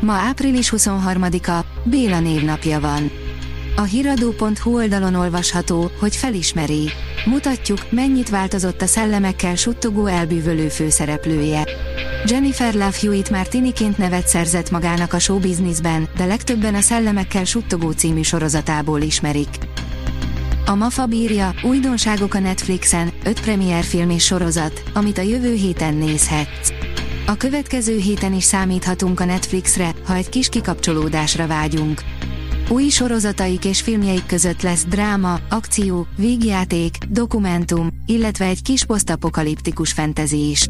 Ma április 23-a, Béla névnapja van. A hiradó.hu oldalon olvasható, hogy felismeri. Mutatjuk, mennyit változott a szellemekkel suttogó elbűvölő főszereplője. Jennifer Love Hewitt már tiniként nevet szerzett magának a showbizniszben, de legtöbben a Szellemekkel suttogó című sorozatából ismerik. A MAFA bírja, újdonságok a Netflixen, 5 film és sorozat, amit a jövő héten nézhetsz. A következő héten is számíthatunk a Netflixre, ha egy kis kikapcsolódásra vágyunk. Új sorozataik és filmjeik között lesz dráma, akció, vígjáték, dokumentum, illetve egy kis posztapokaliptikus fentezi is.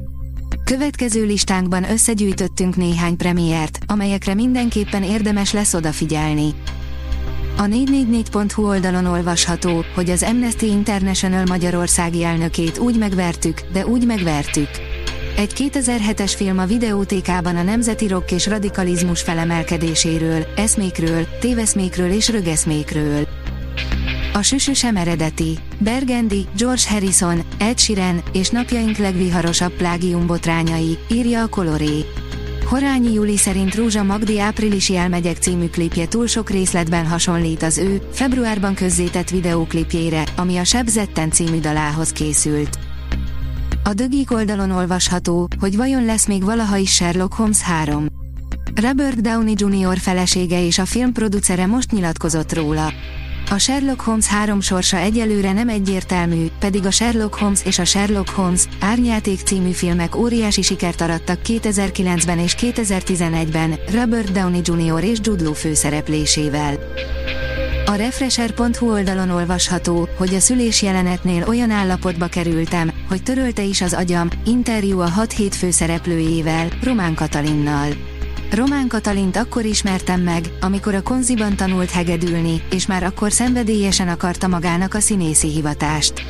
Következő listánkban összegyűjtöttünk néhány premiért, amelyekre mindenképpen érdemes lesz odafigyelni. A 444.hu oldalon olvasható, hogy az Amnesty International Magyarországi elnökét úgy megvertük, de úgy megvertük. Egy 2007-es film a videótékában a nemzeti rock és radikalizmus felemelkedéséről, eszmékről, téveszmékről és rögeszmékről. A süsü sem eredeti. Bergendi, George Harrison, Ed Sheeran és napjaink legviharosabb plágium botrányai, írja a Coloré. Horányi Juli szerint Rózsa Magdi áprilisi elmegyek című klipje túl sok részletben hasonlít az ő, februárban közzétett videóklipjére, ami a Sebzetten című dalához készült. A dögik oldalon olvasható, hogy vajon lesz még valaha is Sherlock Holmes 3. Robert Downey Jr. felesége és a filmproducere most nyilatkozott róla. A Sherlock Holmes 3 sorsa egyelőre nem egyértelmű, pedig a Sherlock Holmes és a Sherlock Holmes Árnyáték című filmek óriási sikert arattak 2009-ben és 2011-ben Robert Downey Jr. és Jude Law főszereplésével. A Refresher.hu oldalon olvasható, hogy a szülés jelenetnél olyan állapotba kerültem, hogy törölte is az agyam, interjú a 6 hét főszereplőjével, Román Katalinnal. Román Katalint akkor ismertem meg, amikor a konziban tanult hegedülni, és már akkor szenvedélyesen akarta magának a színészi hivatást.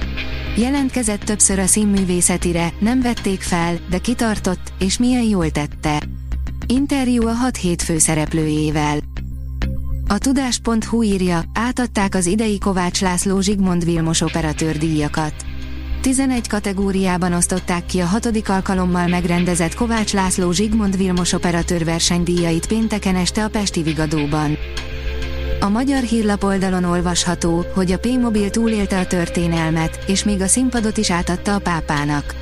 Jelentkezett többször a színművészetire, nem vették fel, de kitartott, és milyen jól tette. Interjú a 6 hét főszereplőjével. A tudás.hu írja, átadták az idei Kovács László Zsigmond Vilmos operatőr díjakat. 11 kategóriában osztották ki a hatodik alkalommal megrendezett Kovács László Zsigmond Vilmos operatőr versenydíjait pénteken este a Pesti Vigadóban. A magyar hírlap oldalon olvasható, hogy a P-Mobil túlélte a történelmet, és még a színpadot is átadta a pápának.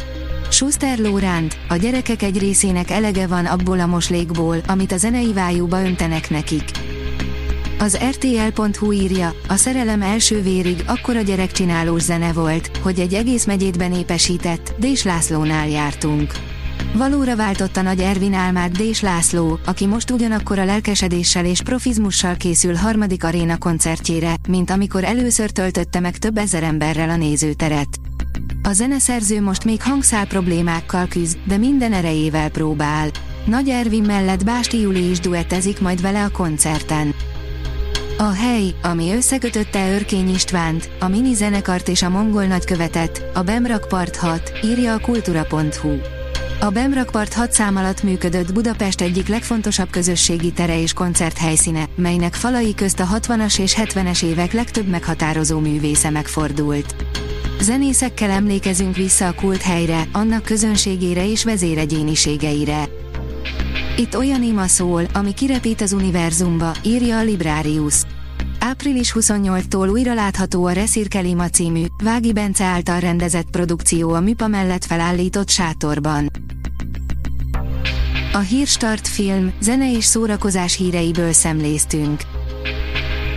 Schuster Lóránt, a gyerekek egy részének elege van abból a moslékból, amit a zenei vájúba öntenek nekik. Az RTL.hu írja, a szerelem első vérig akkora gyerekcsinálós zene volt, hogy egy egész megyét benépesített, Dés Lászlónál jártunk. Valóra váltotta Nagy Ervin álmát Dés László, aki most ugyanakkor a lelkesedéssel és profizmussal készül harmadik aréna koncertjére, mint amikor először töltötte meg több ezer emberrel a nézőteret. A zeneszerző most még hangszál problémákkal küzd, de minden erejével próbál. Nagy Ervin mellett Básti Juli is duettezik majd vele a koncerten. A hely, ami összekötötte Örkény Istvánt, a mini zenekart és a mongol nagykövetet, a Bemrakpart 6, írja a kultura.hu. A Bemrakpart 6 szám alatt működött Budapest egyik legfontosabb közösségi tere és koncerthelyszíne, melynek falai közt a 60-as és 70-es évek legtöbb meghatározó művésze megfordult. Zenészekkel emlékezünk vissza a kult helyre, annak közönségére és vezéregyéniségeire. Itt olyan ima szól, ami kirepít az univerzumba, írja a Librarius. Április 28-tól újra látható a Reszirkelima című, Vági Bence által rendezett produkció a Műpa mellett felállított sátorban. A Hírstart film, zene és szórakozás híreiből szemléztünk.